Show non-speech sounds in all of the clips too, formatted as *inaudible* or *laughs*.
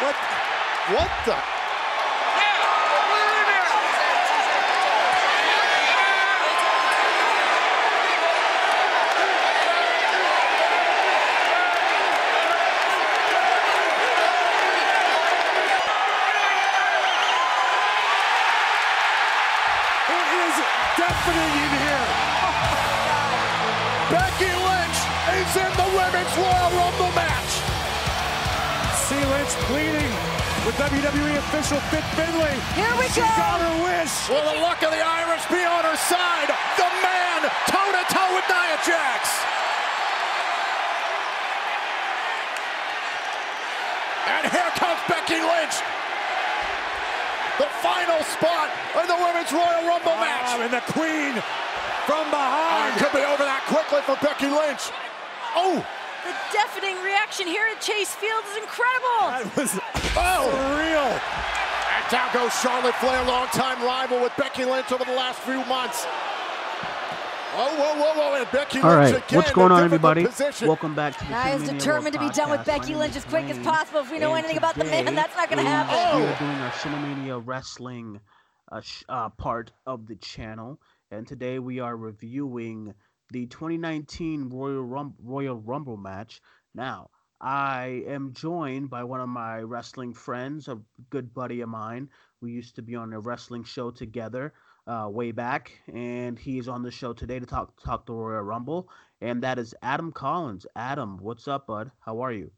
What? What the? It See Lynch pleading with WWE official Fit Finlay. Here we she go. got her wish. Will the luck of the Irish be on her side? The man toe to toe with Nia Jax. And here comes Becky Lynch. The final spot of the Women's Royal Rumble Ah, match. and the Queen from Oh, behind. it could be over that quickly for Becky Lynch. Oh, The deafening reaction here at Chase Field is incredible. That was oh. surreal. And down goes Charlotte Flair, longtime rival with Becky Lynch over the last few months. Oh, whoa, whoa, whoa, and Becky All Lynch right, again what's going on, everybody? Position. Welcome back to the Nia is determined to be World done with Becky Lynch as quick as possible. If we know and anything about the man, that's not gonna happen. Oh. We are doing our Cinemania Wrestling uh, sh- uh, part of the channel, and today we are reviewing the 2019 Royal Rum- Royal Rumble match. Now, I am joined by one of my wrestling friends, a good buddy of mine. We used to be on a wrestling show together uh, way back, and he's on the show today to talk talk the Royal Rumble, and that is Adam Collins. Adam, what's up, bud? How are you?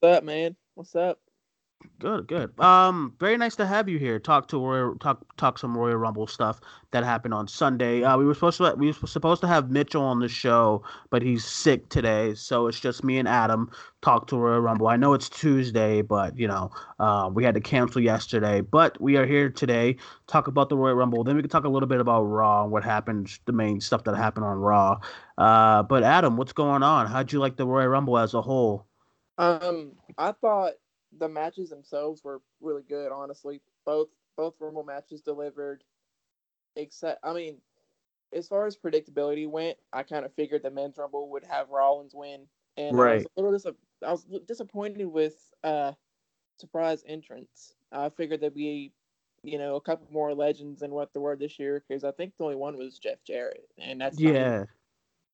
What's up, man? What's up? Good, good. Um, very nice to have you here. Talk to Royal, talk talk some Royal Rumble stuff that happened on Sunday. Uh, we were supposed to we were supposed to have Mitchell on the show, but he's sick today, so it's just me and Adam talk to Royal Rumble. I know it's Tuesday, but you know, uh, we had to cancel yesterday, but we are here today talk about the Royal Rumble. Then we can talk a little bit about Raw and what happened, the main stuff that happened on Raw. Uh, but Adam, what's going on? How'd you like the Royal Rumble as a whole? Um, I thought the matches themselves were really good. Honestly, both both Rumble matches delivered. Except, I mean, as far as predictability went, I kind of figured the men's Rumble would have Rollins win, and I was Right. a little dis- I was disappointed with uh surprise entrance. I figured there'd be, you know, a couple more legends than what there were this year because I think the only one was Jeff Jarrett, and that's not Yeah.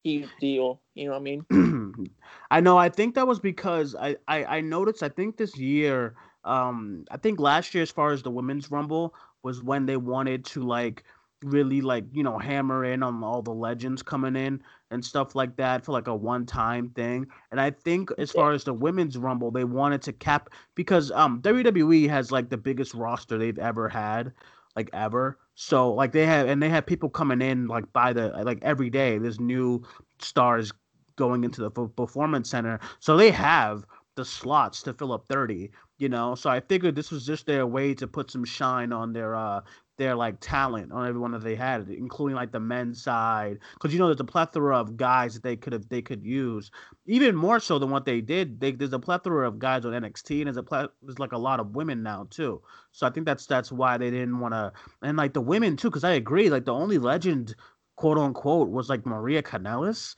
Huge deal. You know what I mean? *clears throat* I know. I think that was because I, I I noticed. I think this year, um, I think last year, as far as the women's rumble, was when they wanted to like really like you know hammer in on all the legends coming in and stuff like that for like a one time thing. And I think as far as the women's rumble, they wanted to cap because um WWE has like the biggest roster they've ever had, like ever. So like they have and they have people coming in like by the like every day. There's new stars going into the performance center. So they have the slots to fill up 30, you know. So I figured this was just their way to put some shine on their uh their like talent on everyone that they had, including like the men's side, because you know there's a plethora of guys that they could have they could use, even more so than what they did. They, there's a plethora of guys on NXT, and there's a ple- there's like a lot of women now too. So I think that's that's why they didn't want to, and like the women too, because I agree, like the only legend, quote unquote, was like Maria Kanellis,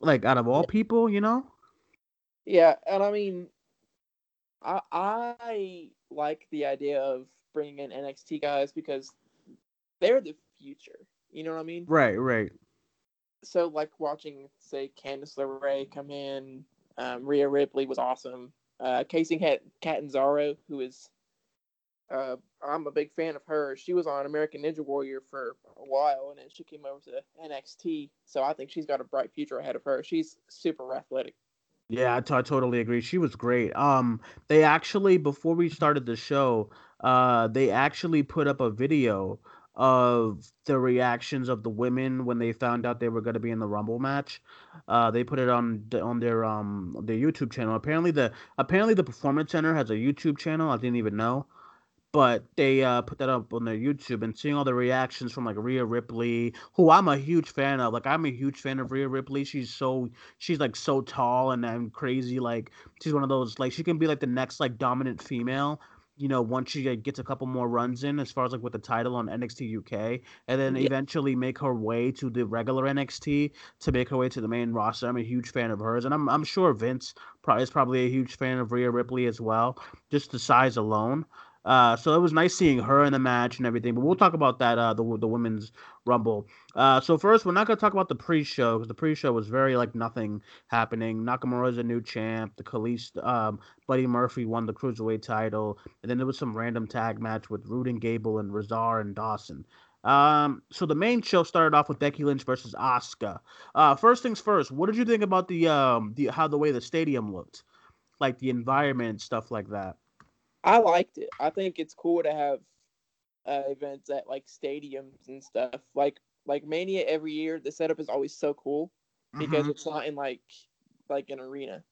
like out of all people, you know. Yeah, and I mean, I I like the idea of bringing in NXT guys because they're the future. You know what I mean? Right, right. So like watching say Candice LeRae come in, um, Rhea Ripley was awesome. Uh, Kacy Cat Catanzaro, who is, uh, I'm a big fan of her. She was on American Ninja Warrior for a while, and then she came over to NXT. So I think she's got a bright future ahead of her. She's super athletic. Yeah, I, t- I totally agree. She was great. Um, they actually before we started the show, uh, they actually put up a video of the reactions of the women when they found out they were going to be in the Rumble match. Uh, they put it on on their um their YouTube channel. Apparently the apparently the Performance Center has a YouTube channel. I didn't even know. But they uh, put that up on their YouTube and seeing all the reactions from like Rhea Ripley, who I'm a huge fan of. Like I'm a huge fan of Rhea Ripley. She's so she's like so tall and and crazy. Like she's one of those like she can be like the next like dominant female. You know, once she gets a couple more runs in, as far as like with the title on NXT UK, and then Yeah. eventually make her way to the regular NXT to make her way to the main roster. I'm a huge fan of hers, and I'm I'm sure Vince pro- is probably a huge fan of Rhea Ripley as well, just the size alone. Uh, so it was nice seeing her in the match and everything. But we'll talk about that uh, the the women's rumble. Uh, so first, we're not gonna talk about the pre-show because the pre-show was very like nothing happening. Nakamura is a new champ. The Khalees, um, Buddy Murphy won the cruiserweight title, and then there was some random tag match with Roode and Gable and Rezar and Dawson. Um, so the main show started off with Becky Lynch versus Asuka. Uh, first things first, what did you think about the um the how the way the stadium looked, like the environment and stuff like that? I liked it. I think it's cool to have uh, events at like stadiums and stuff. Like like Mania every year, the setup is always so cool because Mhm. it's not in like like an arena.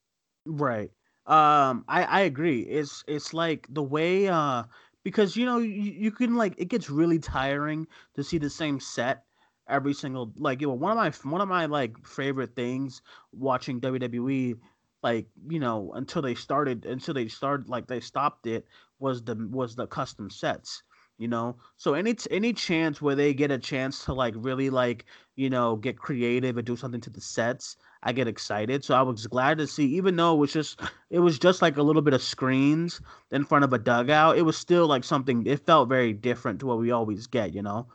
Right. Um, I I agree. It's it's like the way uh because you know you, you can like it gets really tiring to see the same set every single like you know one of my one of my like favorite things watching WWE like you know until they started until they started like they stopped it was the was the custom sets you know so any any chance where they get a chance to like really like you know get creative and do something to the sets I get excited. So I was glad to see, even though it was just it was just like a little bit of screens in front of a dugout, it was still like something it felt very different to what we always get, you know?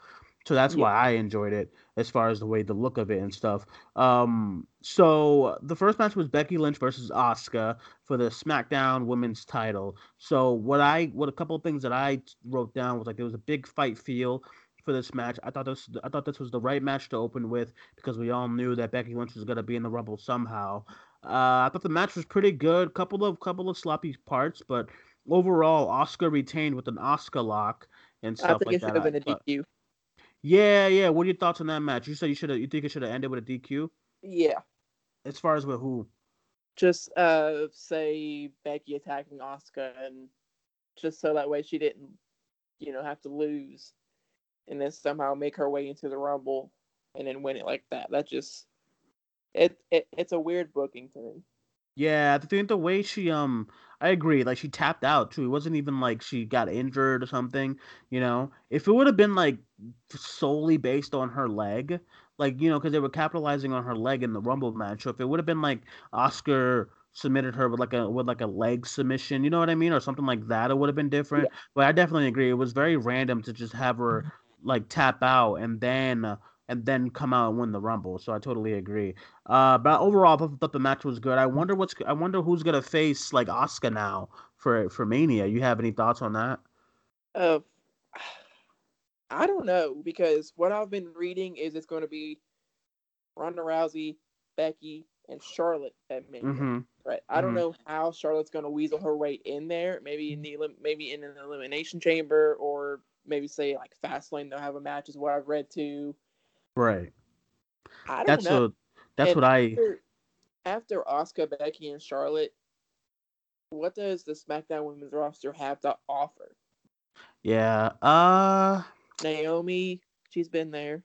So that's Yeah. why I enjoyed it as far as the way the look of it and stuff. Um so the first match was Becky Lynch versus Asuka for the SmackDown Women's title. So what I what a couple of things that I wrote down was like there was a big fight feel for this match. I thought this I thought this was the right match to open with because we all knew that Becky Lynch was gonna be in the Rumble somehow. Uh, I thought the match was pretty good. Couple of couple of sloppy parts, but overall, Asuka retained with an Asuka lock and I stuff think like it should that. have been a I DQ. Yeah, yeah. What are your thoughts on that match? You said you should have. You think it should have ended with a DQ? Yeah. As far as with who? Just uh say Becky attacking Asuka and just so that way she didn't, you know, have to lose and then somehow make her way into the rumble and then win it like that. That just it, it it's a weird booking to me. Yeah, I think the way she um I agree, like she tapped out too. It wasn't even like she got injured or something, you know. If it would have been like solely based on her leg, like, you know, cuz they were capitalizing on her leg in the Rumble match. So if it would have been like Asuka submitted her with like a with like a leg submission, you know what I mean, or something like that, it would have been different. But I definitely agree. It was very random to just have her like tap out and then uh, and then come out and win the Rumble. So I totally agree. Uh, but overall, I thought the match was good. I wonder what's I wonder who's gonna face like Asuka now for for Mania. You have any thoughts on that? Uh, I don't know because what I've been reading is it's going to be Ronda Rousey, Becky, and Charlotte at Mania. Mm-hmm. Right. I don't Mhm. know how Charlotte's going to weasel her way in there. Maybe in the maybe in an elimination chamber, or maybe say like Fastlane. They'll have a match, is what I've read too. Right. I don't That's know. what that's And what I after, after Asuka, Becky, and Charlotte, what does the SmackDown Women's roster have to offer? yeah. Uh Naomi, she's been there.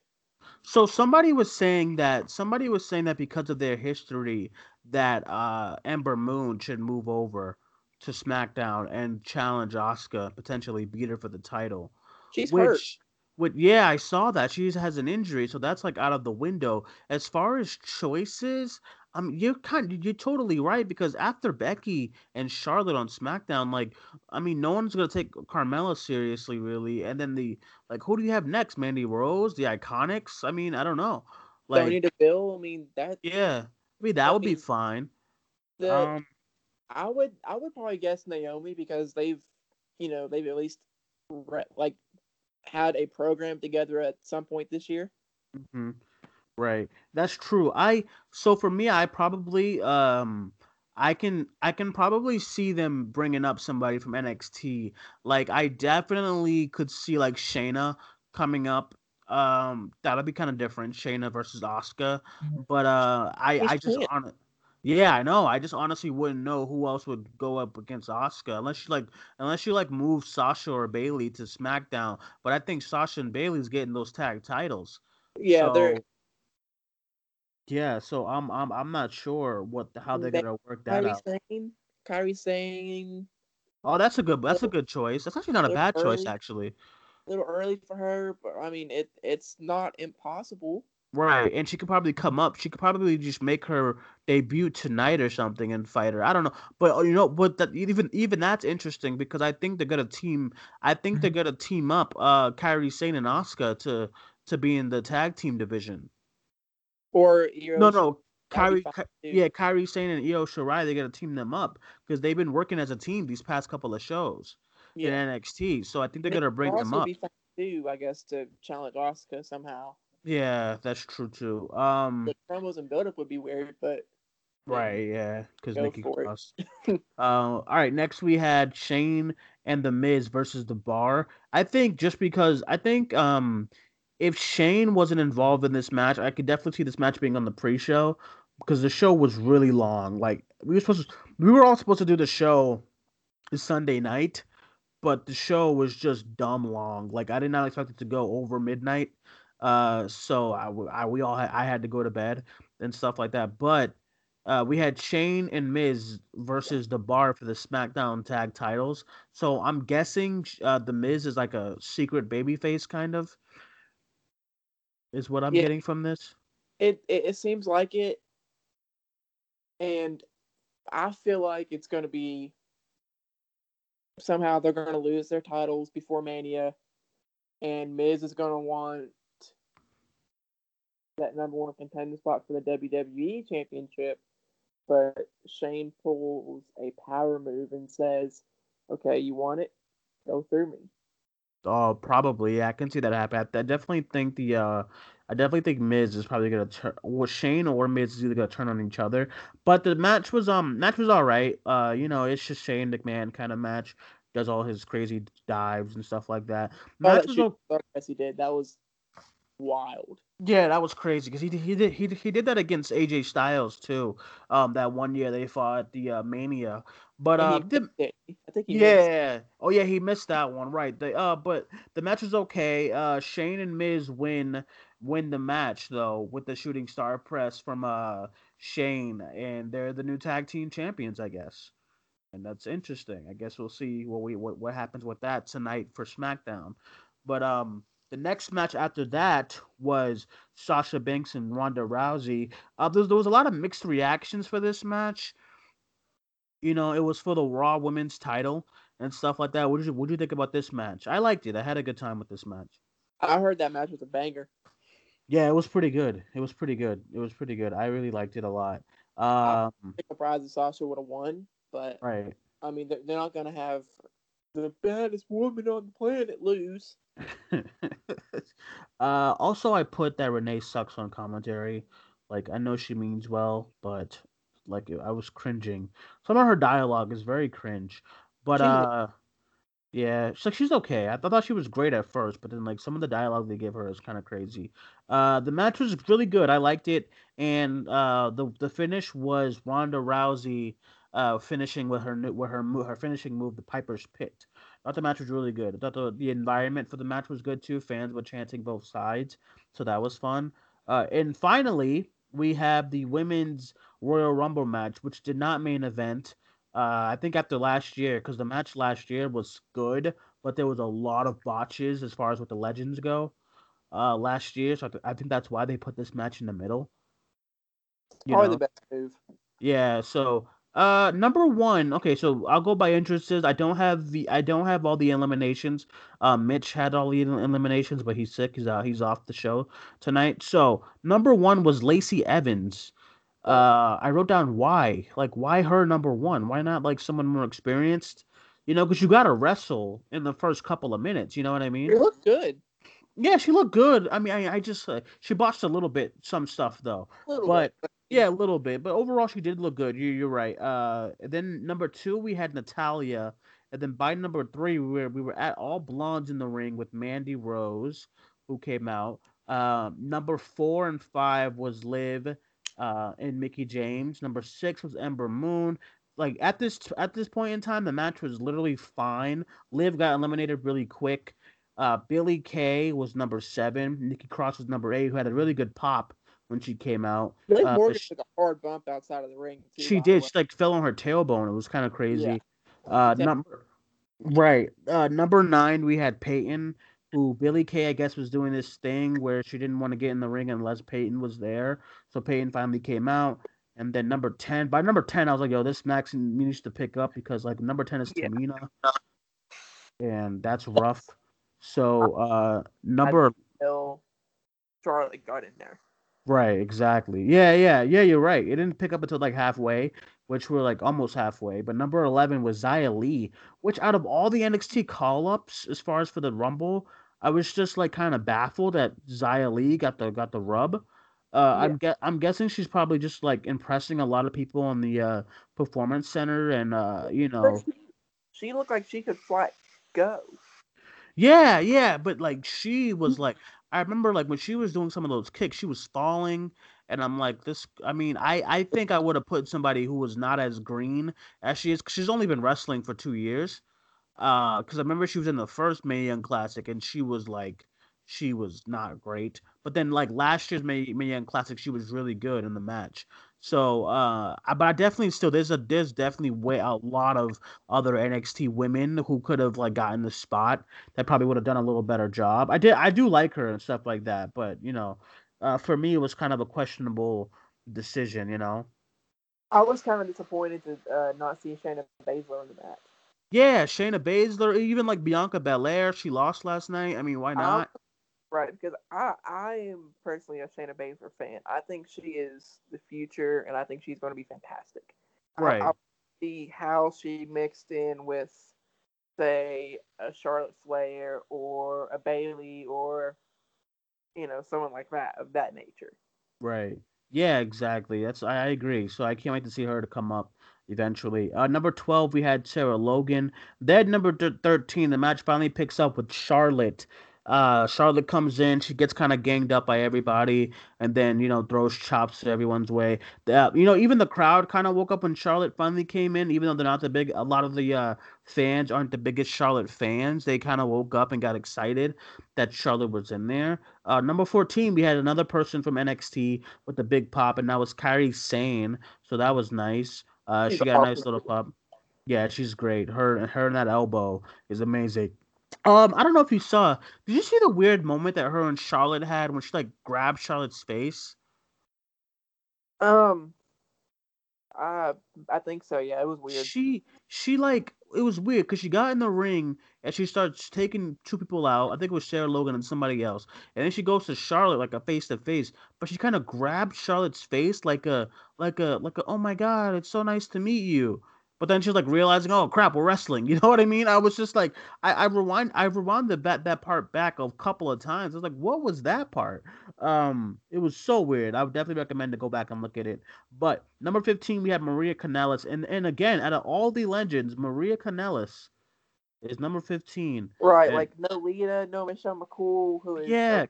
So somebody was saying that somebody was saying that because of their history that uh Ember Moon should move over to SmackDown and challenge Asuka, potentially beat her for the title. She's which hurt. Which, yeah, I saw that she has an injury, so that's like out of the window. As far as choices, um, you're kind, you're totally right because after Becky and Charlotte on SmackDown, like, I mean, no one's gonna take Carmella seriously, really. And then the like, who do you have next? Mandy Rose, the Iconics. I mean, I don't know. Like, Sonya Deville. I mean that yeah, I mean that I would be fine. the Um, I would I would probably guess Naomi because they've you know they've at least re- like had a program together at some point this year. mhm, Right. That's true. I so for me, I probably um I can I can probably see them bringing up somebody from NXT. Like I definitely could see like Shayna coming up. Um that'll be kind of different, Shayna versus Asuka. But uh I I just on yeah, I know. I just honestly wouldn't know who else would go up against Asuka unless you like unless you like move Sasha or Bayley to SmackDown. But I think Sasha and Bayley's getting those tag titles. Yeah, they're So, yeah, so I'm I'm I'm not sure what the, how they're gonna work that Kairi out. Sane. Kairi Sane. Oh, that's a good. That's a good choice. That's actually not a bad choice, actually. A little early for her, but I mean, it it's not impossible. Right, and she could probably come up. She could probably just make her debut tonight or something and fight her. I don't know, but uh, you know, but that even even that's interesting because I think they're gonna team. I think they're gonna team up, uh, Kairi Sane and Asuka to to be in the tag team division. Or Io No, no, Kairi, Ky- yeah, Kairi Sane and Io Shirai. They gotta team them up because they've been working as a team these past couple of shows in. NXT. So I think they're gonna bring them up. Be too, I guess, to challenge Asuka somehow. Yeah, that's true too. Um. The promos and build up would be weird, but Right, yeah, because Nikki. Cross. *laughs* uh, all right, next we had Shane and The Miz versus The Bar. I think just because I think um if Shane wasn't involved in this match, I could definitely see this match being on the pre-show because the show was really long. Like we were supposed to, we were all supposed to do the show Sunday night, but the show was just dumb long. Like I did not expect it to go over midnight. Uh, so I we all had, I had to go to bed and stuff like that. But uh, we had Shane and Miz versus the Bar for the SmackDown Tag Titles. So I'm guessing uh, the Miz is like a secret babyface kind of. Is what I'm Yeah. getting from this. it, it it seems like it, and I feel like it's going to be somehow they're going to lose their titles before Mania, and Miz is going to want that number one contender spot for the WWE Championship, but Shane pulls a power move and says, "Okay, you want it? Go through me." Oh, probably. Yeah, I can see that happen. I, I definitely think the uh I definitely think Miz is probably gonna turn or Shane or Miz is either gonna turn on each other. But the match was um match was all right. Uh, you know, it's just Shane McMahon kind of match. Does all his crazy dives and stuff like that. Match that was shoot o- star he did that was wild. yeah, that was crazy because he did, he did he he did that against AJ Styles too. Um, that one year they fought the uh, Mania. But uh, the- I think he missed. Yeah. Oh yeah, he missed that one. Right. The uh but the match was okay. Uh Shane and Miz win win the match though with the shooting star press from uh Shane and they're the new tag team champions, I guess. And that's interesting. I guess we'll see what we what, what happens with that tonight for SmackDown. But um the next match after that was Sasha Banks and Ronda Rousey. Uh, there, there was a lot of mixed reactions for this match. You know, it was for the Raw Women's title and stuff like that. What did you What did you think about this match? I liked it. I had a good time with this match. I heard that match was a banger. Yeah, it was pretty good. It was pretty good. It was pretty good. I really liked it a lot. Um, I'm surprised that Sasha would have won, but right. I mean, they're, they're not gonna have the baddest woman on the planet lose. *laughs* uh, also, I put that Renee sucks on commentary. Like, I know she means well, but like, I was cringing. Some of her dialogue is very cringe. But She- uh, yeah, she's like she's okay. I thought she was great at first, but then like some of the dialogue they give her is kind of crazy. Uh, the match was really good. I liked it, and uh, the the finish was Ronda Rousey uh finishing with her new with her mo- her finishing move, the Piper's Pit. I thought the match was really good. I thought the, the environment for the match was good too. Fans were chanting both sides, so that was fun. Uh, and finally, we have the women's Royal Rumble match, which did not main event. Uh, I think after last year, because the match last year was good, but there was a lot of botches as far as what the legends go. Uh, last year, so I, th- I think that's why they put this match in the middle. You Probably know? the best move. Yeah, so uh number one, okay, so I'll go by interests. I don't have the I don't have all the eliminations. Uh Mitch had all the el- eliminations, but he's sick. He's out he's off the show tonight. So number one was Lacey Evans. Uh I wrote down why. Like why her number one? Why not like someone more experienced? You know, because you gotta wrestle in the first couple of minutes, you know what I mean? It looked good. Yeah, she looked good. I mean, I, I just uh, she botched a little bit some stuff though. But bit. Yeah, a little bit, but overall she did look good. You you're right. Uh, and then number two we had Natalya, and then by number three we were we were at all blondes in the ring with Mandy Rose, who came out. Um, number four and five was Liv, uh, and Mickie James. Number six was Ember Moon. Like at this at this point in time, the match was literally fine. Liv got eliminated really quick. Uh, Billie Kay was number seven. Nikki Cross was number eight, who had a really good pop when she came out. Liv uh, Morgan sh- took a hard bump outside of the ring. Too, She did. She like fell on her tailbone. It was kind of crazy. Yeah. Uh, number Right. Uh, number nine, we had Peyton, who Billie Kay, I guess, was doing this thing where she didn't want to get in the ring unless Peyton was there. So Peyton finally came out. And then number 10, by number 10, I was like, yo, this Max needs to pick up because, like, number 10 is Yeah. Tamina. And that's rough. So, uh, number, Charlotte got in there. Right, exactly. Yeah, yeah, yeah, you're right. It didn't pick up until like halfway, which we're like almost halfway. But number 11 was Xia Li, which out of all the NXT call ups, as far as for the Rumble, I was just like kind of baffled that Xia Li got the got the rub. Uh, I'm ge- I'm guessing she's probably just like impressing a lot of people on the uh, performance center, and uh, you know, she, she looked like she could flat go. yeah, yeah. But like she was like, I remember like when she was doing some of those kicks, she was falling, and I'm like, this. I mean, I I think I would have put somebody who was not as green as she is. 'cause she's only been wrestling for two years. Uh, because I remember she was in the first Mae Young Classic, and she was like, she was not great. But then like last year's Mae, Mae Young Classic, she was really good in the match. So, uh, I- but I definitely still there's a there's definitely way a lot of other NXT women who could have like gotten the spot that probably would have done a little better job. I did I do like her and stuff like that, but you know, uh, for me it was kind of a questionable decision. You know. I was kind of disappointed to uh, not see Shayna Baszler in the match. Yeah, Shayna Baszler, even like Bianca Belair, she lost last night. I mean, why not? Right, because I I am personally a Shayna Baszler fan. I think she is the future, and I think she's going to be fantastic. I- Right. I, see how she mixed in with, say, a Charlotte Flair or a Bayley or, you know, someone like that of that nature. Right. Yeah, exactly. That's I, I agree. So I can't wait to see her to come up eventually. Uh, number twelve, we had Sarah Logan. Then number th- thirteen, the match finally picks up with Charlotte. Uh, Charlotte comes in, she gets kind of ganged up by everybody, and then you know throws chops to everyone's way. The, you know, even the crowd kind of woke up when Charlotte finally came in, even though they're not the big. A lot of the uh, fans aren't the biggest Charlotte fans. They kind of woke up and got excited that Charlotte was in there. Uh, number 14, we had another person from NXT with the big pop, and that was Kairi Sane. So that was nice. Uh, she got a nice little pop. Yeah, she's great. Her her and that elbow is amazing. Um, I don't know if you saw. Did you see the weird moment that her and Charlotte had when she like grabbed Charlotte's face? Um, I I think so. Yeah, it was weird. She she like it was weird because she got in the ring and she starts taking two people out. I think it was Sarah Logan and somebody else. And then she goes to Charlotte like a face to face, but she kind of grabbed Charlotte's face like a like a like a oh my god, it's so nice to meet you. But then she's like realizing, oh crap, we're wrestling. *laughs* You know what I mean? I was just like, I, I rewind, I rewinded that that part back a couple of times. I was like, what was that part? Um, it was so weird. I would definitely recommend to go back and look at it. But number 15, we have Maria Kanellis. And and again, out of all the legends, Maria Kanellis is number 15. Right, and- like no Lita, no Michelle McCool, who is Yeah,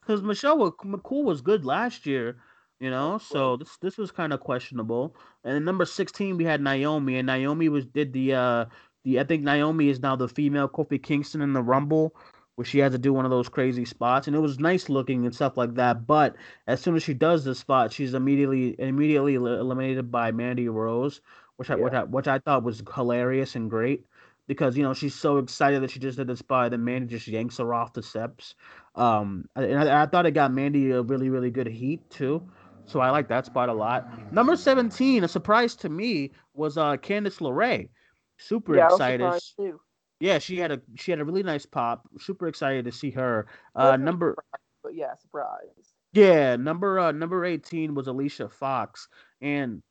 because Michelle McCool was good last year, you know. So this this was kind of questionable. And then number 16, we had Naomi, and Naomi was did the uh the I think Naomi is now the female Kofi Kingston in the Rumble. Where she had to do one of those crazy spots, and it was nice looking and stuff like that. But as soon as she does the spot, she's immediately immediately eliminated by Mandy Rose, which I, which I which I thought was hilarious and great because you know she's so excited that she just did the spot, and then Mandy just yanks her off the steps. Um, and I, I thought it got Mandy a really really good heat too. So I like that spot a lot. Number 17, a surprise to me, was uh Candice LeRae. Super yeah, excited. Yeah, she had a she had a really nice pop. Super excited to see her. Uh number But yeah, surprise. yeah, number uh number 18 was Alicia Fox and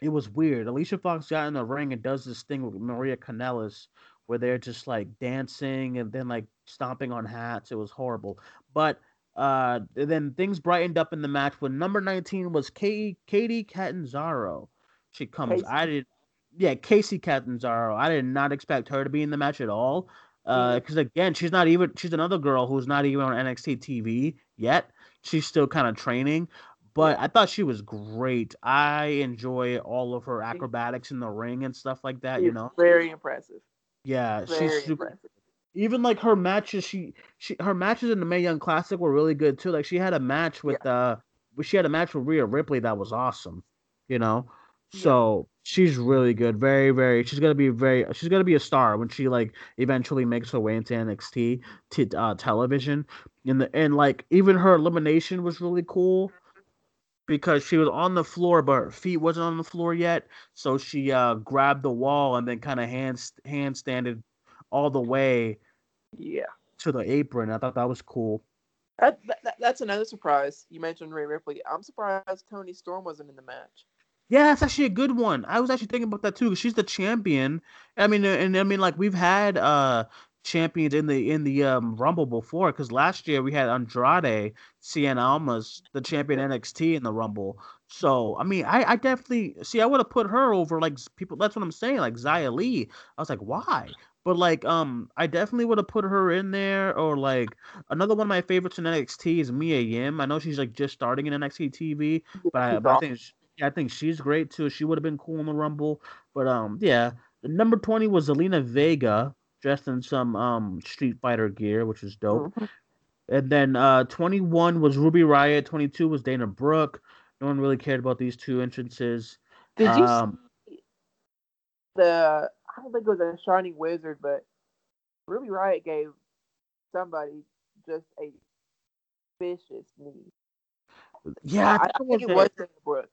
it was weird. Alicia Fox got in the ring and does this thing with Maria Kanellis where they're just like dancing and then like stomping on hats. It was horrible. But uh then things brightened up in the match when number 19 was Katie Katie Catanzaro. She comes. Kacy. I did yeah, Kacy Catanzaro. I did not expect her to be in the match at all. Uh, because again, she's not even she's another girl who's not even on NXT TV yet. She's still kind of training, but I thought she was great. I enjoy all of her acrobatics in the ring and stuff like that. You know, very impressive. yeah, Very she's super. impressive. Even like her matches, she she her matches in the Mae Young Classic were really good too. Like she had a match with uh, she had a match with Rhea Ripley that was awesome. You know, So she's really good. Very, very. She's gonna be very. She's gonna be a star when she like eventually makes her way into NXT t- uh, television. And the and like even her elimination was really cool because she was on the floor, but her feet wasn't on the floor yet. So she uh grabbed the wall and then kind of hand handstanded all the way. Yeah. To the apron. I thought that was cool. That, that, that's another surprise. You mentioned Rhea Ripley. I'm surprised Toni Storm wasn't in the match. Yeah, that's actually a good one. I was actually thinking about that too. She's the champion. I mean, and I mean, like we've had uh champions in the in the um Rumble before. Because last year we had Andrade, Cien Almas, the champion NXT in the Rumble. So I mean, I I definitely see. I would have put her over like people. That's what I'm saying. Like Xia Li. I was like, why? But like, um, I definitely would have put her in there, or like another one of my favorites in NXT is Mia Yim. I know she's like just starting in NXT TV, but I, but I think I think she's great too. She would have been cool in the Rumble. But um, yeah, number twenty was Zelina Vega, dressed in some um Street Fighter gear, which is dope. Mm-hmm. And then uh, twenty one was Ruby Riott, Twenty two was Dana Brooke. No one really cared about these two entrances. Did you um, the? I don't think it was a Shining Wizard, but Ruby Riott gave somebody just a vicious knee. Yeah, I, I think it was Dana Brooke.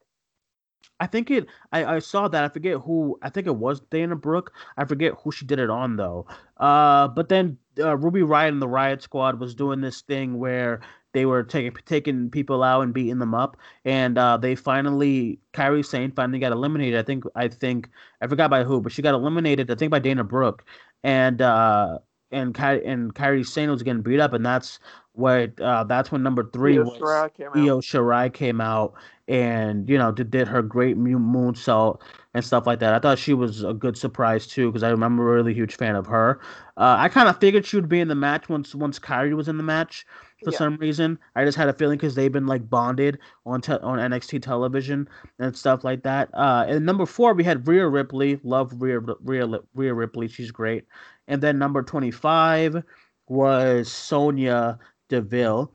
I think it. I, I saw that. I forget who. I think it was Dana Brooke. I forget who she did it on though. Uh, but then uh, Ruby Riott and the Riot Squad was doing this thing where they were taking taking people out and beating them up, and uh, they finally Kairi Sane finally got eliminated. I think. I think I forgot by who, but she got eliminated. I think by Dana Brooke, and uh, and Ky- and Kairi Sane was getting beat up, and that's what uh, that's when number three Io was Shirai came Io Shirai came out and you know did, did her great moonsault and stuff like that. I thought she was a good surprise too because I remember a really huge fan of her. Uh, I kind of figured she would be in the match once once Kairi was in the match for yeah. some reason. I just had a feeling because they've been like bonded on te- on NXT television and stuff like that. Uh, and number four we had Rhea Ripley. Love Rhea Rhea, Rhea Ripley. She's great. And then number twenty five was Sonya Deville.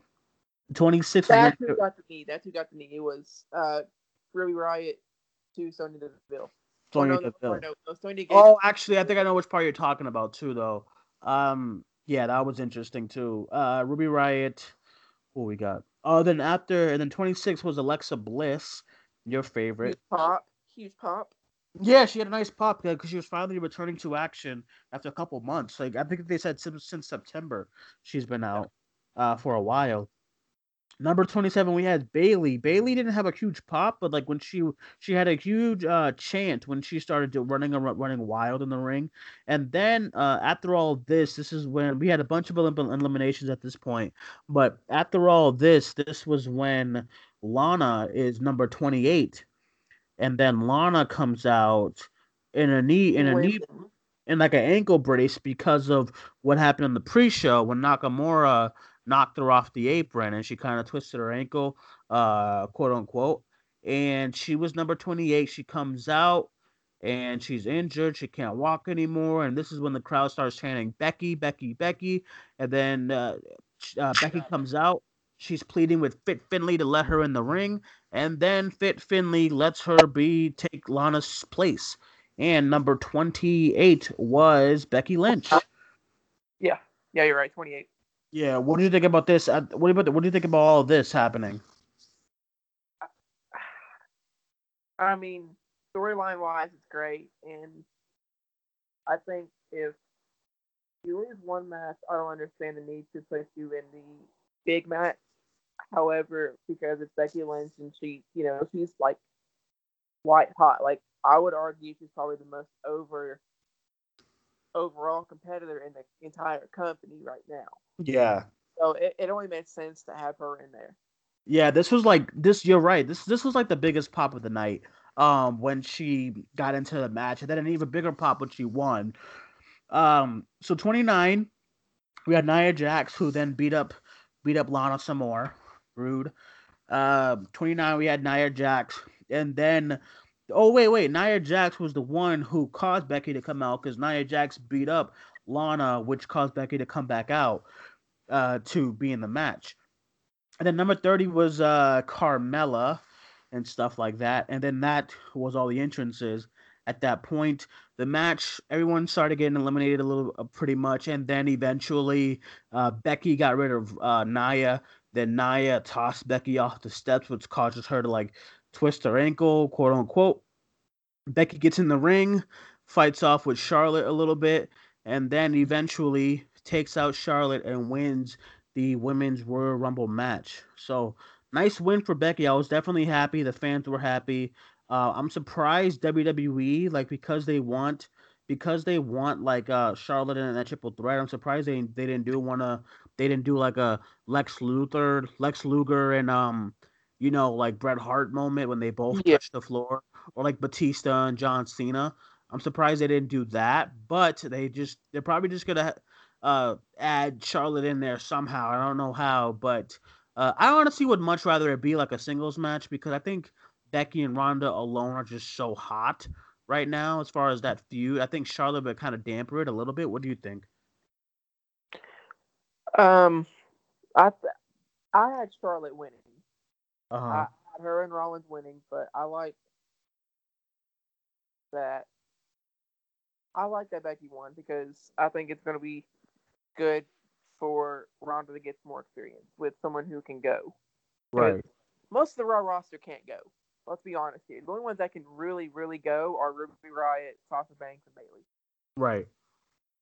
26 That's who got the knee. That's who got the knee. It was uh, Ruby Riott to Sonya Deville. Sonya oh, no, Deville. No, no, oh, actually, I think I know which part you're talking about too, though. Um, yeah, that was interesting too. Uh, Ruby Riott. What we got? Oh, then after, and then 26 was Alexa Bliss, your favorite. Huge pop. Huge pop. Yeah, she had a nice pop because she was finally returning to action after a couple months. Like I think they said since, since September she's been out uh, for a while. Number 27, we had Bayley. Bayley didn't have a huge pop, but like when she she had a huge uh, chant when she started running running wild in the ring. And then uh, after all this, this is when we had a bunch of eliminations at this point. But after all this, this was when Lana is number 28, and then Lana comes out in a knee in a knee in like an ankle brace because of what happened in the pre-show when Nakamura knocked her off the apron and she kind of twisted her ankle, uh, quote unquote. And she was number 28. She comes out and she's injured. She can't walk anymore. And this is when the crowd starts chanting, Becky, Becky, Becky. And then uh, uh, Becky comes out. She's pleading with Fit Finlay to let her in the ring. And then Fit Finlay lets her be take Lana's place. And number 28 was Becky Lynch. Yeah. Yeah, you're right. 28. Yeah, what do you think about this? Uh, what about what do you think about all of this happening? I mean, storyline wise, it's great, and I think if you lose one match, I don't understand the need to put you in the big match. However, because it's Becky Lynch and she, you know, she's like white hot. Like I would argue, she's probably the most over overall competitor in the entire company right now. Yeah. So it, it only makes sense to have her in there. Yeah, this was like this. You're right. This this was like the biggest pop of the night. Um, when she got into the match, and then an even bigger pop when she won. Um, so 29, we had Nia Jax who then beat up beat up Lana some more. Rude. Uh, 29, we had Nia Jax, and then oh wait wait, Nia Jax was the one who caused Becky to come out because Nia Jax beat up Lana, which caused Becky to come back out uh, to be in the match. And then number 30 was uh, Carmella. and stuff like that. And then that was all the entrances. At that point, the match, everyone started getting eliminated a little, uh, pretty much, and then eventually, uh, Becky got rid of uh, Nia. Then Nia tossed Becky off the steps, which causes her to like twist her ankle, quote unquote. Becky gets in the ring, fights off with Charlotte a little bit, and then eventually takes out Charlotte and wins the women's Royal Rumble match. So nice win for Becky. I was definitely happy. The fans were happy. Uh, I'm surprised WWE like because they want because they want like uh Charlotte in that triple threat. I'm surprised they they didn't do one to they didn't do like a Lex Luthor, Lex Luger, and um you know like Bret Hart moment when they both yeah. touched the floor, or like Batista and John Cena. I'm surprised they didn't do that, but they just they're probably just gonna uh add Charlotte in there somehow. I don't know how, but uh, I honestly would much rather it be like a singles match because I think Becky and Ronda alone are just so hot right now as far as that feud. I think Charlotte would kind of damper it a little bit. What do you think? Um, I th- I had Charlotte winning. Uh-huh. I had her and Rollins winning, but I like that. I like that Becky won because I think it's going to be good for Ronda to get some more experience with someone who can go. Right. Most of the Raw roster can't go. Let's be honest here. The only ones that can really, really go are Ruby Riott, Sasha Banks, and Bayley. Right.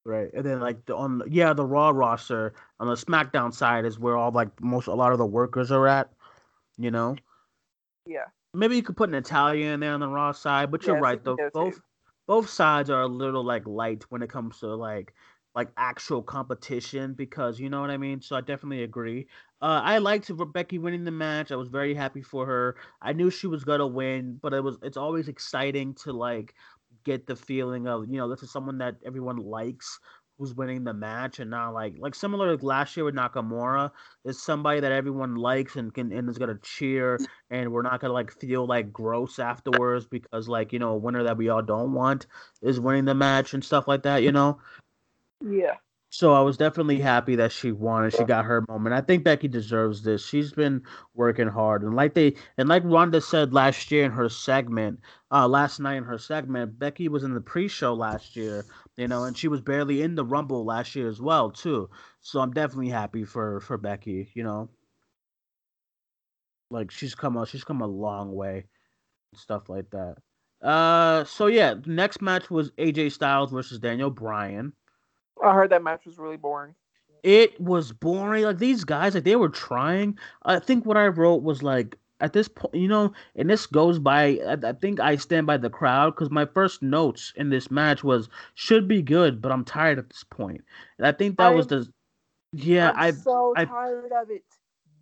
Right. And then like the, on yeah, the Raw roster on the SmackDown side is where all like most a lot of the workers are at. You know. Yeah. Maybe you could put an Italian in there on the Raw side, but you're right though. Both too. Both sides are a little like light when it comes to like like actual competition because you know what I mean. So I definitely agree. Uh, I liked Becky winning the match. I was very happy for her. I knew she was gonna win, but it was it's always exciting to like get the feeling of you know this is someone that everyone likes who's winning the match and not like like similar to last year with Nakamura is somebody that everyone likes and can and is gonna cheer and we're not gonna like feel like gross afterwards because like you know a winner that we all don't want is winning the match and stuff like that you know yeah. So I was definitely happy that she won and she got her moment. I think Becky deserves this. She's been working hard, and like they and like Ronda said last year in her segment, uh, last night in her segment, Becky was in the pre-show last year, you know, and she was barely in the Rumble last year as well too. So I'm definitely happy for for Becky, you know. Like she's come a she's come a long way, stuff like that. Uh, so yeah, next match was AJ Styles versus Daniel Bryan. I heard that match was really boring. It was boring. Like these guys, like they were trying. I think what I wrote was like at this point, you know, and this goes by. I, I think I stand by the crowd because my first notes in this match was should be good, but I'm tired at this point. And I think that I'm, was the. Yeah, I'm I. so I, tired of it.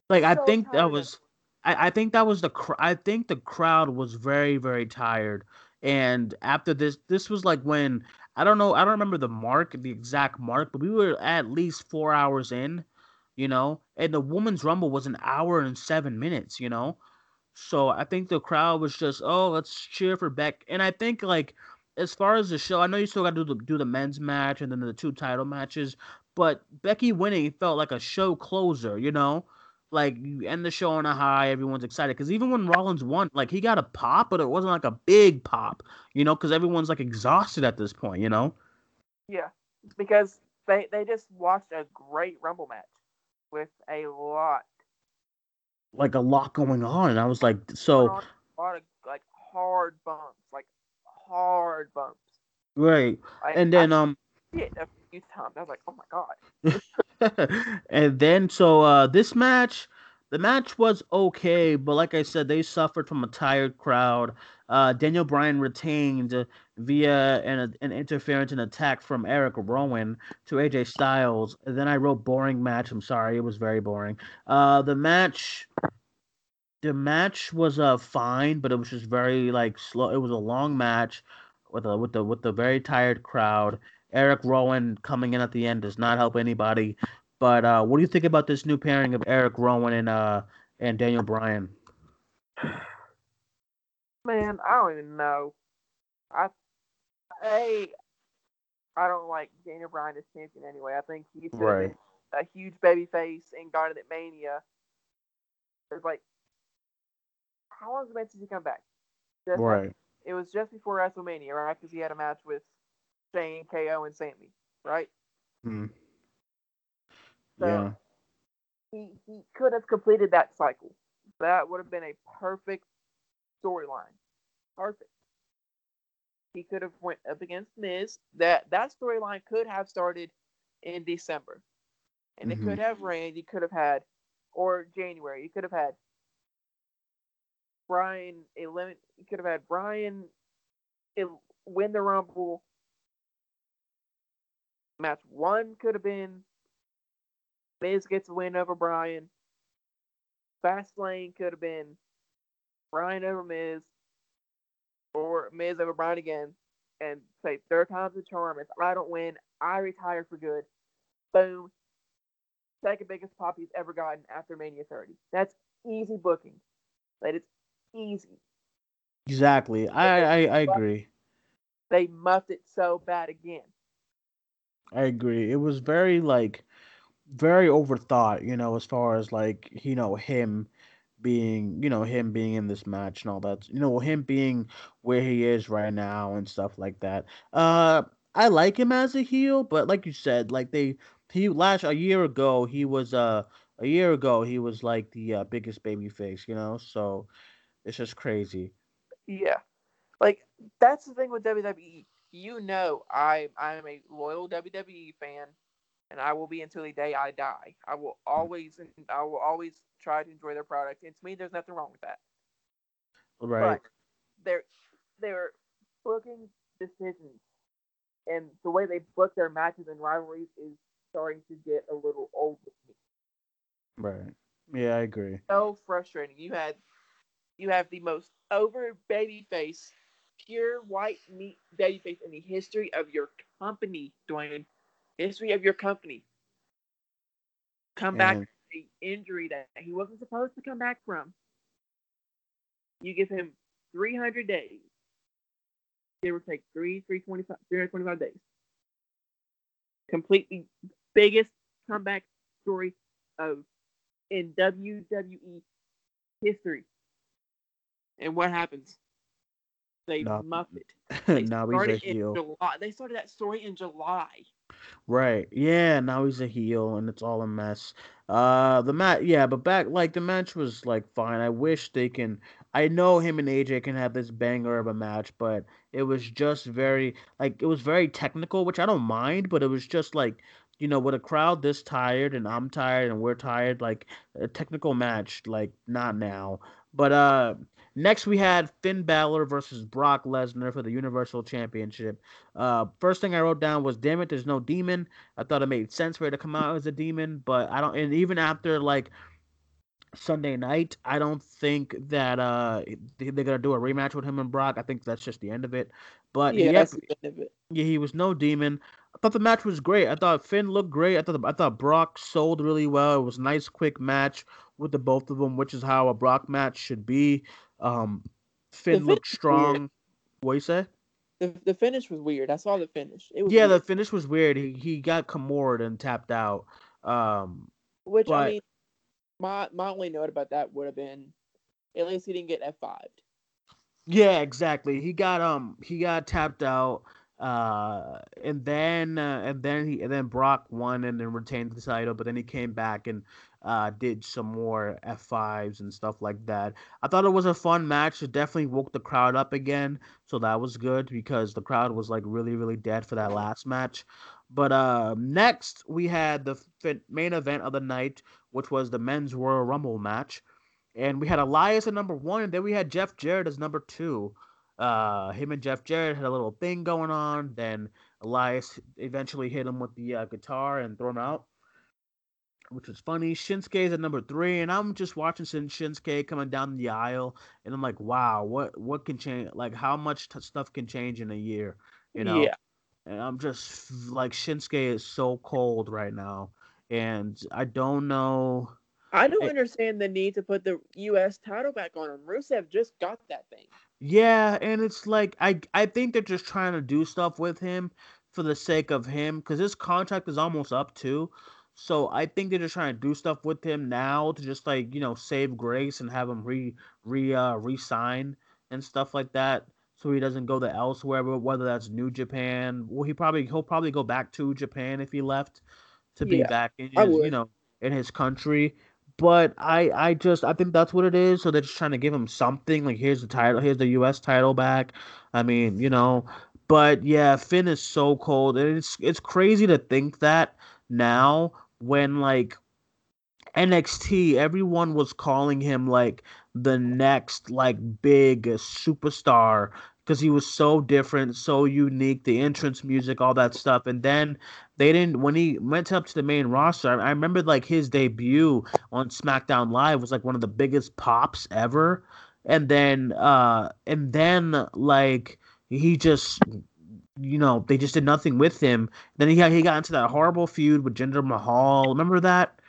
Like so I think that was. I, I think that was the. Cr- I think the crowd was very very tired, and after this, this was like when I don't know. I don't remember the mark, the exact mark, but we were at least four hours in, you know, and the women's rumble was an hour and seven minutes, you know. So I think the crowd was just, oh, let's cheer for Beck. And I think like as far as the show, I know you still got to do the do the men's match and then the two title matches, but Becky winning felt like a show closer, you know like you end the show on a high, everyone's excited. Because even when Rollins won, like he got a pop, but it wasn't like a big pop, you know, because everyone's like exhausted at this point, you know. Yeah, because they they just watched a great Rumble match with a lot, like a lot going on, and I was like, so a lot of like hard bumps, like hard bumps. Right, I, and then I, um, a few times. I was like, oh my god. *laughs* and then so uh this match the match was okay, but like I said, they suffered from a tired crowd. Uh, Daniel Bryan retained via an, an interference and attack from Eric Rowan to AJ Styles. And then I wrote boring match. I'm sorry, it was very boring. Uh, the match, the match was uh fine, but it was just very like slow. It was a long match with a with the with the very tired crowd. Eric Rowan coming in at the end does not help anybody. But uh, what do you think about this new pairing of Eric Rowan and uh, and Daniel Bryan? Man, I don't even know. I a I don't like Daniel Bryan as champion anyway. I think he's right. a huge baby face and Dynamite Mania. It's like how long has it been since he come back? Just Right. It was just before WrestleMania, right? Because he had a match with Shane, KO, and Sammy, right? Hmm. So Yeah. he he could have completed that cycle. That would have been a perfect storyline. Perfect. He could have went up against Miz. That that storyline could have started in December, and it Mhm. could have ran. You could have had, or January. You could have had Bryan eliminate. You could have had Bryan el- win the Rumble. Match one could have been Miz gets a win over Bryan. Fastlane could have been Bryan over Miz, or Miz over Bryan again, and say third time's a charm. If I don't win, I retire for good. Boom. Second biggest pop he's ever gotten after Mania 30. That's easy booking. Like it's easy. Exactly. I, I I agree. They muffed it so bad again. I agree. It was very like very overthought, you know, as far as like, you know, him being, you know, him being in this match and all that. You know, him being where he is right now and stuff like that. Uh I like him as a heel, but like you said, like they he last a year ago he was uh a year ago he was like the uh, biggest baby face, you know? So it's just crazy. Yeah. Like that's the thing with WWE. You know I I'm a loyal WWE fan and I will be until the day I die. I will mm. always I will always try to enjoy their product. And to me there's nothing wrong with that. Right. But their their booking decisions and the way they book their matches and rivalries is starting to get a little old with me. Right. Yeah, I agree. So frustrating. You had you have the most over baby face, pure white meat baby face in the history of your company, Duane. History of your company. Come back And- from the injury that he wasn't supposed to come back from. You give him 300 days. It or take three, 325, 325 days. Completely biggest comeback story of in WWE history. And what happens? They muff it. *laughs* They a started in. July. They started that story in July. Right. Yeah, now he's a heel and it's all a mess. Uh the match yeah, but back like the match was like fine. I wish they can I know him and AJ can have this banger of a match, but it was just very like it was very technical, which I don't mind, but it was just like you know, with a crowd this tired and I'm tired and we're tired, like a technical match, like not now. But uh next we had Finn Balor versus Brock Lesnar for the Universal Championship. Uh, first thing I wrote down was, "Damn it, there's no demon." I thought it made sense for it to come out as a demon, but I don't. And even after like Sunday night, I don't think that uh they- they're gonna do a rematch with him and Brock. I think that's just the end of it. But yeah, yep, that's the end of it. yeah, he was no demon. I thought the match was great. I thought Finn looked great. I thought I thought Brock sold really well. It was a nice, quick match with the both of them, which is how a Brock match should be. Um, Finn looked weird. strong. What you say? The, the finish was weird. I saw the finish. It was Yeah, the finish was weird. He he got Kimura and tapped out. Um, which but- I mean, my my only note about that would have been, at least he didn't get F five. yeah, exactly. He got um he got tapped out. Uh, and then uh, and then he and then Brock won and then retained the title, but then he came back and uh did some more F5s and stuff like that. I thought it was a fun match. It definitely woke the crowd up again, so that was good because the crowd was like really really dead for that last match. But uh next we had the main event of the night, which was the men's Royal Rumble match. And we had Elias at number one, and then we had Jeff Jarrett as number two. Uh, him and Jeff Jarrett had a little thing going on. Then Elias eventually hit him with the uh, guitar and threw him out, which was funny. Shinsuke's at number three, and I'm just watching Shin- Shinsuke coming down the aisle, and I'm like, wow, what what can change? Like, how much t- stuff can change in a year? You know? Yeah. And I'm just like Shinsuke is so cold right now, and I don't know. I don't Hey. understand the need to put the U.S. title back on him. Rusev just got that thing. Yeah, and it's like I I think they're just trying to do stuff with him for the sake of him because his contract is almost up too. So I think they're just trying to do stuff with him now to just like you know save grace and have him re re uh resign and stuff like that, so he doesn't go to elsewhere. But Whether that's New Japan, well, he probably he'll probably go back to Japan if he left to be Yeah, back in his you know in his country. But I I just I think that's what it is. So they're just trying to give him something. Like here's the title, here's the U.S. title back. I mean, you know, but yeah, Shin is so cold, and it's it's crazy to think that now when like NXT, everyone was calling him like the next like big superstar because he was so different, so unique, the entrance music, all that stuff. And then they didn't when he went up to the main roster. I, I remember like his debut on SmackDown Live was like one of the biggest pops ever. And then uh and then like he just you know, they just did nothing with him. Then he got he got into that horrible feud with Jinder Mahal. Remember that?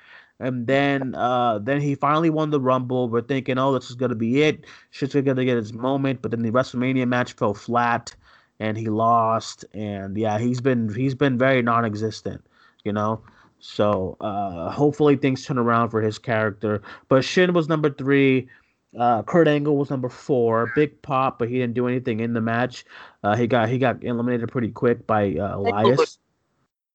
And then uh then he finally won the Rumble. We're thinking, oh, this is gonna be it. Shit's gonna get his moment. But then the WrestleMania match fell flat and he lost. And yeah, he's been he's been very non existent, you know. So uh hopefully things turn around for his character. But Shin was number three. Uh, Kurt Angle was number four. Big pop, but he didn't do anything in the match. Uh, he got he got eliminated pretty quick by uh, Elias. looks-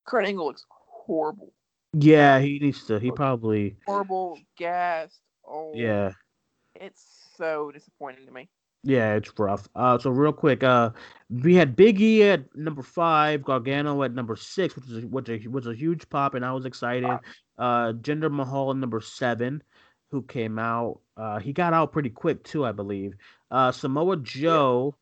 Kurt Angle looks horrible. Yeah, he needs to. He probably. Horrible, gassed. Oh, Yeah, It's so disappointing to me. yeah, it's rough. Uh, so real quick, uh, we had Big E at number five, Gargano at number six, which is which was a huge pop, and I was excited. Uh, Jinder Mahal at number seven, who came out. Uh, he got out pretty quick too, I believe. Uh, Samoa Joe.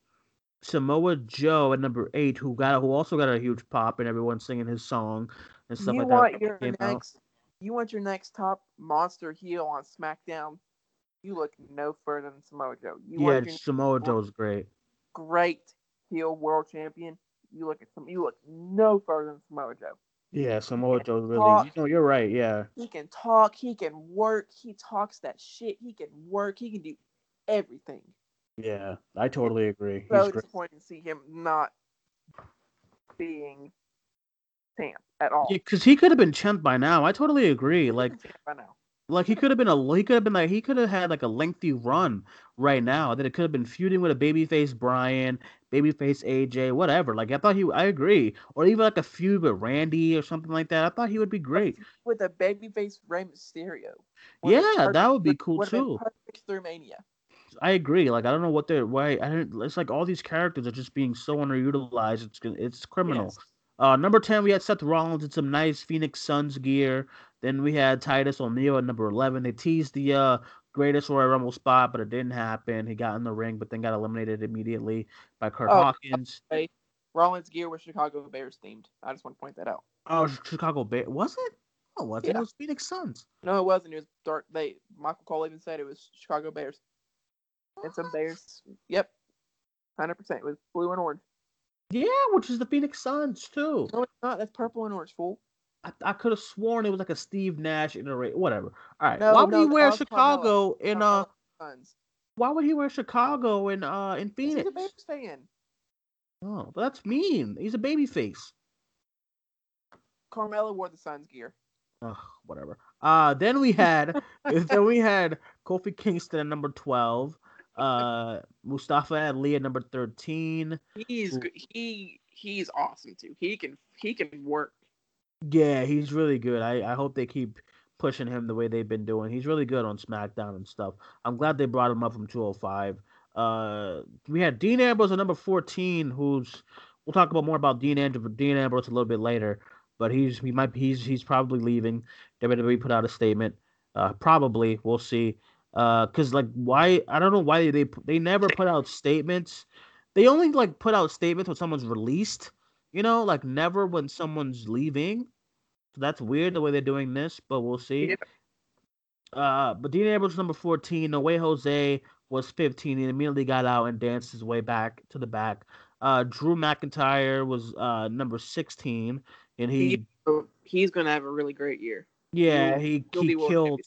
Samoa Joe at number eight, who got who also got a huge pop, and everyone singing his song and stuff you like want that. your came out. next you want your next top monster heel on SmackDown. You look no further than Samoa Joe. You Yeah, Samoa Joe's great. great heel world champion. You look at some you look no further than Samoa Joe. Yeah, Samoa Joe's really. talk. You know, you're right. Yeah. He can talk, he can work, he talks that shit, he can work, he can do everything. Yeah, I totally agree. He's So great. disappointing to see him not being champ at all. Yeah, because he could have been champ by now. I totally agree. Like, I know. like he could have been a he could have been like he could have had like a lengthy run right now. That it could have been feuding with a babyface Bryan, babyface AJ, whatever. Like I thought he. I agree. Or even like a feud with Randy or something like that. I thought he would be great. With a babyface Rey Mysterio. Yeah, been that would be cool too. Perfect through Mania. I agree. Like I don't know what they're why I don't. It's like all these characters are just being so underutilized. It's it's criminal. Yes. Uh, number 10, we had Seth Rollins in some nice Phoenix Suns gear. Then we had Titus O'Neil at number 11. They teased the uh, greatest Royal Rumble spot, but it didn't happen. He got in the ring, but then got eliminated immediately by Curt Oh, Hawkins. Rollins gear was Chicago Bears themed. I just want to point that out. Oh, Chicago Bear. Was it? Oh, was it? It was Phoenix Suns. No, it wasn't. It was dark. They Michael Cole even said it was Chicago Bears. And some Bears. Yep. Hundred percent. It was blue and orange. Yeah, which is the Phoenix Suns, too. No, it's not. That's purple and orange. Fool. I, I could have sworn it was like a Steve Nash iteration. Whatever. All right. No, why would no, he wear that was Carmella. Chicago in uh? Carmella Suns. Why would he wear Chicago in uh in 'Cause He's Phoenix? a Bears fan. Oh, but that's mean. He's a baby face. Carmella wore the Suns gear. Ugh, whatever. Uh then we had *laughs* *laughs* then we had Kofi Kingston at number twelve. Uh Mustafa Ali at number thirteen. He's he he's awesome too. He can he can work. Yeah, he's really good. I, I hope they keep pushing him the way they've been doing. He's really good on SmackDown and stuff. I'm glad they brought him up from 205. Uh, we had Dean Ambrose at number 14, who's we'll talk about more about Dean Ambrose, Dean Ambrose a little bit later. But he's he might he's he's probably leaving. WWE put out a statement. Uh, probably we'll see. Uh, cause like why I don't know why they they never put out statements. They only like put out statements when someone's released. You know, like never when someone's leaving. So that's weird the way they're doing this, but we'll see. Yeah. Uh, but Dean Ambrose was number 14. No way Jose was 15. He immediately got out and danced his way back to the back. Uh, Drew McIntyre was uh number 16, and he, he he's gonna have a really great year. yeah he'll- he He'll he killed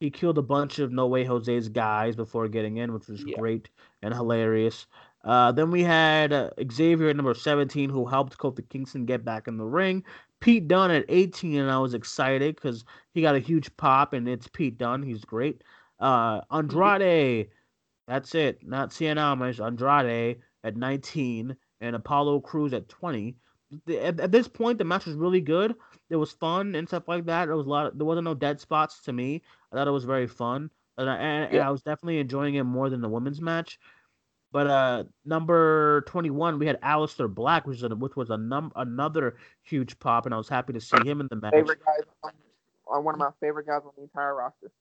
he killed a bunch of No Way Jose's guys before getting in, which was Yeah. great and hilarious. Uh, then we had uh, Xavier at number 17, who helped Kofi Kingston get back in the ring. Pete Dunne at 18, and I was excited because he got a huge pop, and it's Pete Dunne. He's great. Uh, Andrade, that's it. Not Cien Almas. Andrade at 19, and Apollo Crews at 20. At, at, this point, the match was really good. It was fun and stuff like that. There was a lot. Of, there wasn't no dead spots to me. I thought it was very fun, and I, and, yeah. and I was definitely enjoying it more than the women's match. But uh, number twenty-one, we had Aleister Black, which was a, which was a num another huge pop, and I was happy to see him in the match. Favorite guys on, on one of my favorite guys on the entire roster.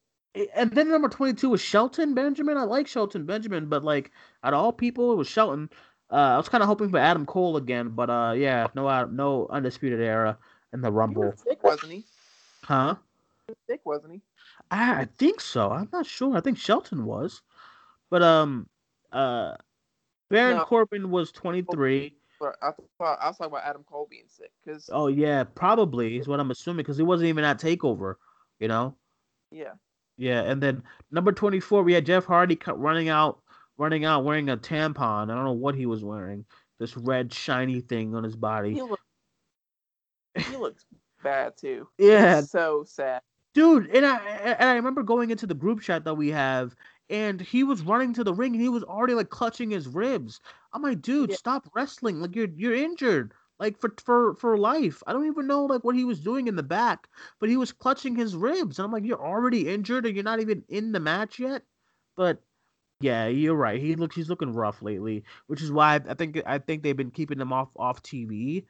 And then number twenty-two was Shelton Benjamin. I like Shelton Benjamin, but like out of all people, it was Shelton. Uh, I was kind of hoping for Adam Cole again, but uh, yeah, no, no undisputed era in the Rumble. He was sick, wasn't he? Huh? He was sick, wasn't he? I, I think so. I'm not sure. I think Shelton was, but um, uh, Baron no. Corbin was 23. I thought I was talking about Adam Cole being sick because. Oh yeah, probably is what I'm assuming because he wasn't even at Takeover, you know. Yeah. Yeah, and then number 24, we had Jeff Hardy running out, running out wearing a tampon. I don't know what he was wearing. This red shiny thing on his body. He, look, he looks bad too. Yeah, so sad, dude. And I and I remember going into the group chat that we have, and he was running to the ring and he was already like clutching his ribs. I'm like, dude, yeah. stop wrestling. Like you're you're injured. Like for for for life. I don't even know like what he was doing in the back, but he was clutching his ribs. And I'm like, you're already injured and you're not even in the match yet. But yeah, you're right. He looks he's looking rough lately, which is why I think I think they've been keeping him off off TV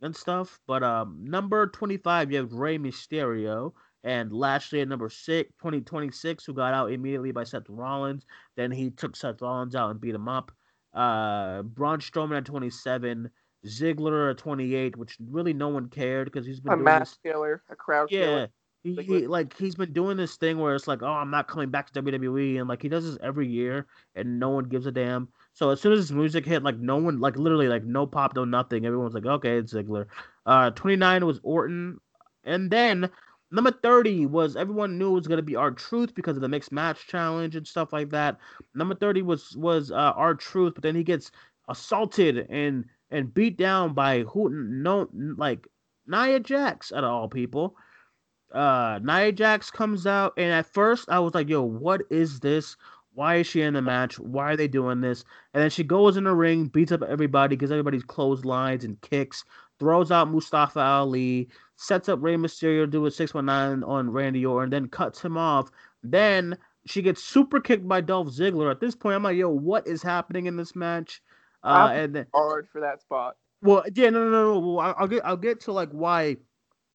and stuff. But um number 25, you have Rey Mysterio and Lashley at number six, 2026, who got out immediately by Seth Rollins. Then he took Seth Rollins out and beat him up. Uh, Braun Strowman at 27, Ziggler at 28, which really no one cared because he's been a mass this... killer, a crowd yeah. killer. He, he, like he's been doing this thing where it's like, oh, I'm not coming back to WWE, and like he does this every year, and no one gives a damn. So as soon as his music hit, like no one, like literally, like no pop, no nothing. Everyone's like, okay, it's Ziggler. Uh, 29 was Orton, and then Number 30 was everyone knew it was gonna be R-Truth because of the mixed match challenge and stuff like that. Number 30 was was uh, R-Truth, but then he gets assaulted and and beat down by who no like Nia Jax out of all people. Uh Nia Jax comes out and at first I was like, yo, what is this? Why is she in the match? Why are they doing this? And then she goes in the ring, beats up everybody, gives everybody's clotheslines and kicks, throws out Mustafa Ali, sets up Rey Mysterio to do a 619 on Randy Orton, then cuts him off. Then she gets super kicked by Dolph Ziggler. At this point, I'm like, yo, what is happening in this match? Uh, and then, hard for that spot. Well, yeah, no, no, no. no. Well, I'll get, I'll get to like why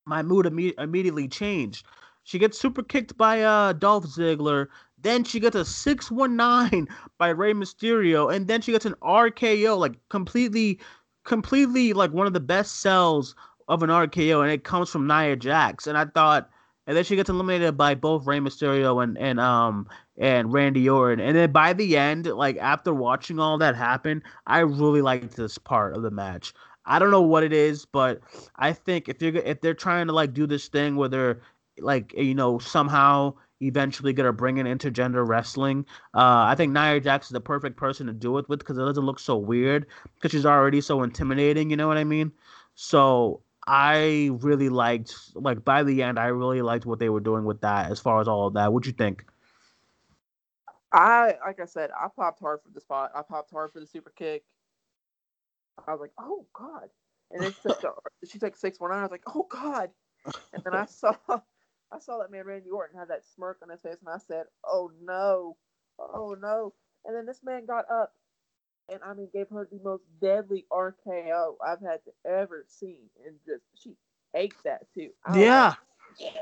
my mood imme- immediately changed. She gets super kicked by uh Dolph Ziggler. Then she gets a 619 *laughs* by Rey Mysterio. And then she gets an RKO, like completely, completely like one of the best sells of an RKO, and it comes from Nia Jax. And I thought, and then she gets eliminated by both Rey Mysterio and and um and Randy Orton. And then by the end, like after watching all that happen, I really liked this part of the match. I don't know what it is, but I think if you're if they're trying to like do this thing where they're like you know somehow eventually gonna bring in intergender wrestling. Uh, I think Nia Jax is the perfect person to do it with because it doesn't look so weird because she's already so intimidating. You know what I mean? So I really liked like by the end I really liked what they were doing with that as far as all of that. What'd you think? I like I said, I popped hard for the spot. I popped hard for the super kick. I was like, oh god. And then she took the, she took six one nine. I was like, oh god. And then I *laughs* saw *laughs* I saw that man Randy Orton had that smirk on his face, and I said, oh no, oh no. And then this man got up and I mean gave her the most deadly RKO I've had to ever seen, and just she ate that too. I yeah, like,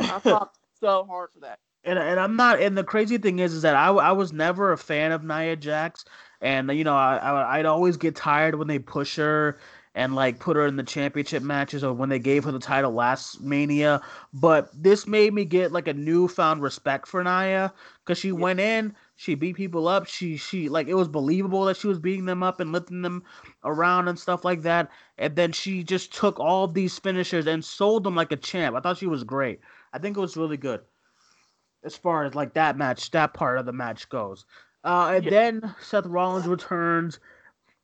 yeah. I popped *laughs* so hard for that. And, and I'm not. And the crazy thing is, is that I, I was never a fan of Nia Jax, and you know I, I I'd always get tired when they push her and like put her in the championship matches or when they gave her the title last Mania. But this made me get like a newfound respect for Nia because she yeah. went in, she beat people up. She she like it was believable that she was beating them up and lifting them around and stuff like that. And then she just took all these finishers and sold them like a champ. I thought she was great. I think it was really good as far as like that match, that part of the match goes. Uh, and Yeah. then Seth Rollins returns.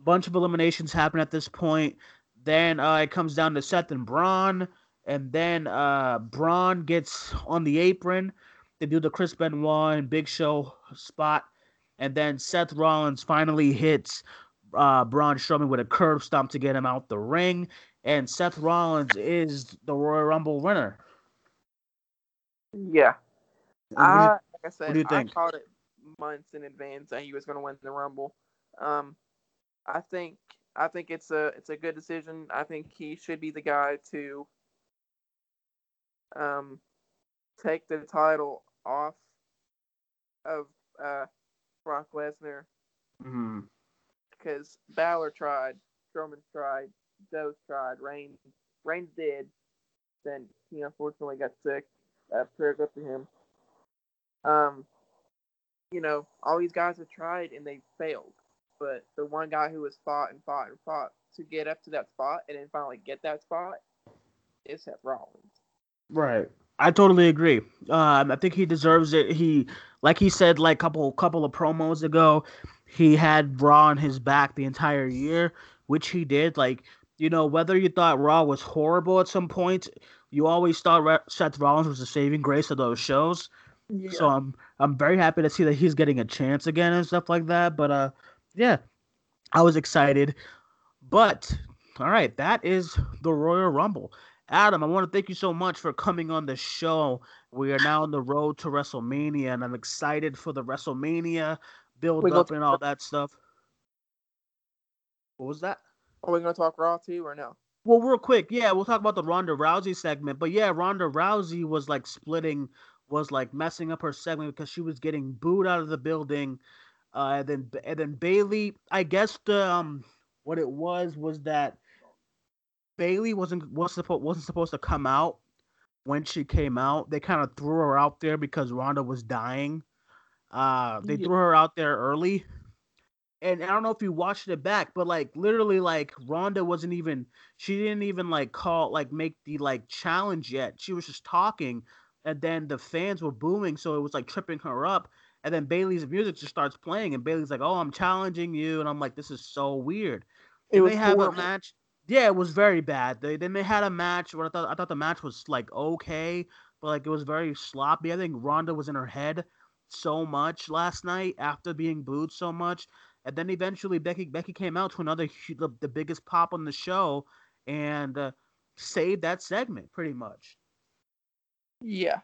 Bunch of eliminations happen at this point. Then uh, it comes down to Seth and Braun, and then uh, Braun gets on the apron. They do the Chris Benoit and Big Show spot, and then Seth Rollins finally hits uh, Braun Strowman with a curb stomp to get him out the ring, and Seth Rollins is the Royal Rumble winner. Yeah. And what do I, like I said, do you think? I called it months in advance that he was going to win the Rumble. Um, I think I think it's a it's a good decision. I think he should be the guy to um take the title off of uh Brock Lesnar Mhm. because Balor tried, Strowman tried, Joe's tried, Reigns Reigns did. Then he unfortunately got sick. Uh, prayers up to him. Um, you know, all these guys have tried and they failed. But the one guy who has fought and fought and fought to get up to that spot and then finally get that spot is Seth Rollins. Right. I totally agree. Um, I think he deserves it. He, like he said, like couple couple of promos ago, he had Raw on his back the entire year, which he did. Like you know, whether you thought Raw was horrible at some point, you always thought Re- Seth Rollins was the saving grace of those shows. Yeah. So I'm I'm very happy to see that he's getting a chance again and stuff like that. But uh, yeah, I was excited. But all right, that is the Royal Rumble. Adam, I want to thank you so much for coming on the show. We are now on the road to WrestleMania, and I'm excited for the WrestleMania build we up and all that stuff. What was that? Are we going to talk Raw too or no? Well, real quick, yeah, we'll talk about the Ronda Rousey segment. But yeah, Ronda Rousey was like splitting, was like messing up her segment because she was getting booed out of the building. Uh, and then and then Bayley, I guess the um what it was was that Bayley wasn't was supposed wasn't supposed to come out when she came out. They kind of threw her out there because Ronda was dying. Uh, they Yeah. threw her out there early. And I don't know if you watched it back, but like literally, like Ronda wasn't even she didn't even like call like make the like challenge yet. She was just talking, and then the fans were booming, so it was like tripping her up. And then Bayley's music just starts playing, and Bayley's like, "Oh, I'm challenging you," and I'm like, "This is so weird." It Then was they have horrible. a match. Yeah, it was very bad. They then they had a match where I thought I thought the match was like okay, but like it was very sloppy. I think Ronda was in her head so much last night after being booed so much, and then eventually Becky Becky came out to another the, the biggest pop on the show and uh, saved that segment pretty much. Yeah.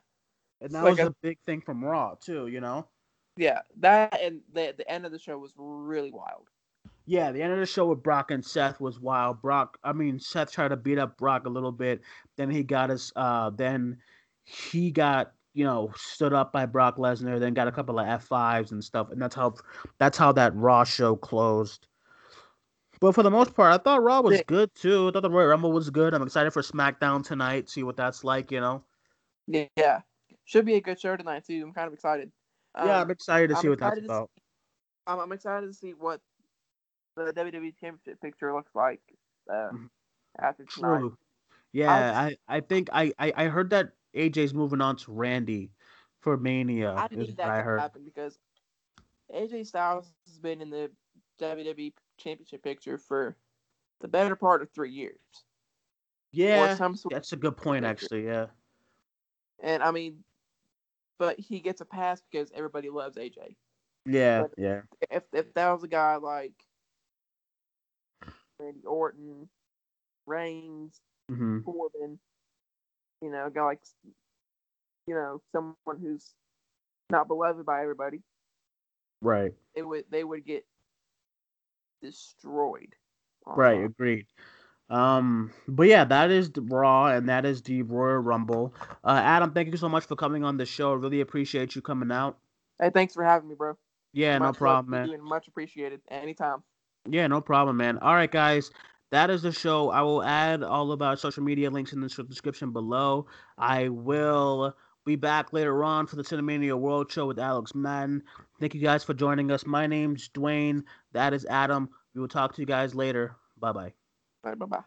And that Like was a- a big thing from Raw too, you know. Yeah. That and the, the end of the show was really wild. Yeah, the end of the show with Brock and Seth was wild. Brock, I mean, Seth tried to beat up Brock a little bit. Then he got his, uh, then he got, you know, stood up by Brock Lesnar. Then got a couple of F fives and stuff, and that's how, that's how that Raw show closed. But for the most part, I thought Raw was good too. I thought the Royal Rumble was good. I'm excited for SmackDown tonight. See what that's like, you know. Yeah. Should be a good show tonight too. I'm kind of excited. yeah, Um, I'm excited to I'm see what that's about. I'm, I'm excited to see what the WWE Championship picture looks like uh, Mhm. after tonight. True. Yeah, I, I think I, I, I heard that AJ's moving on to Randy for Mania. I need that I to heard. happen because AJ Styles has been in the WWE Championship picture for the better part of three years. Yeah, that's a good point, picture. actually. Yeah. And I mean, but he gets a pass because everybody loves AJ. Yeah, But- yeah. If if that was a guy like Randy Orton, Reigns, hmm Corbin, you know, a guy like you know someone who's not beloved by everybody, Right, they would they would get destroyed. on right. Agreed. Um, but yeah, that is the Raw, and that is the Royal Rumble. Uh, Adam, thank you so much for coming on the show. Really appreciate you coming out. Hey, thanks for having me, bro. Yeah, no Much love problem, man. much appreciated. Anytime. Yeah, no problem, man. All right, guys. That is the show. I will add all of our social media links in the description below. I will be back later on for the Cinemania World Show with Alex Madden. Thank you guys for joining us. My name's Duane. That is Adam. We will talk to you guys later. Bye bye. Bye bye.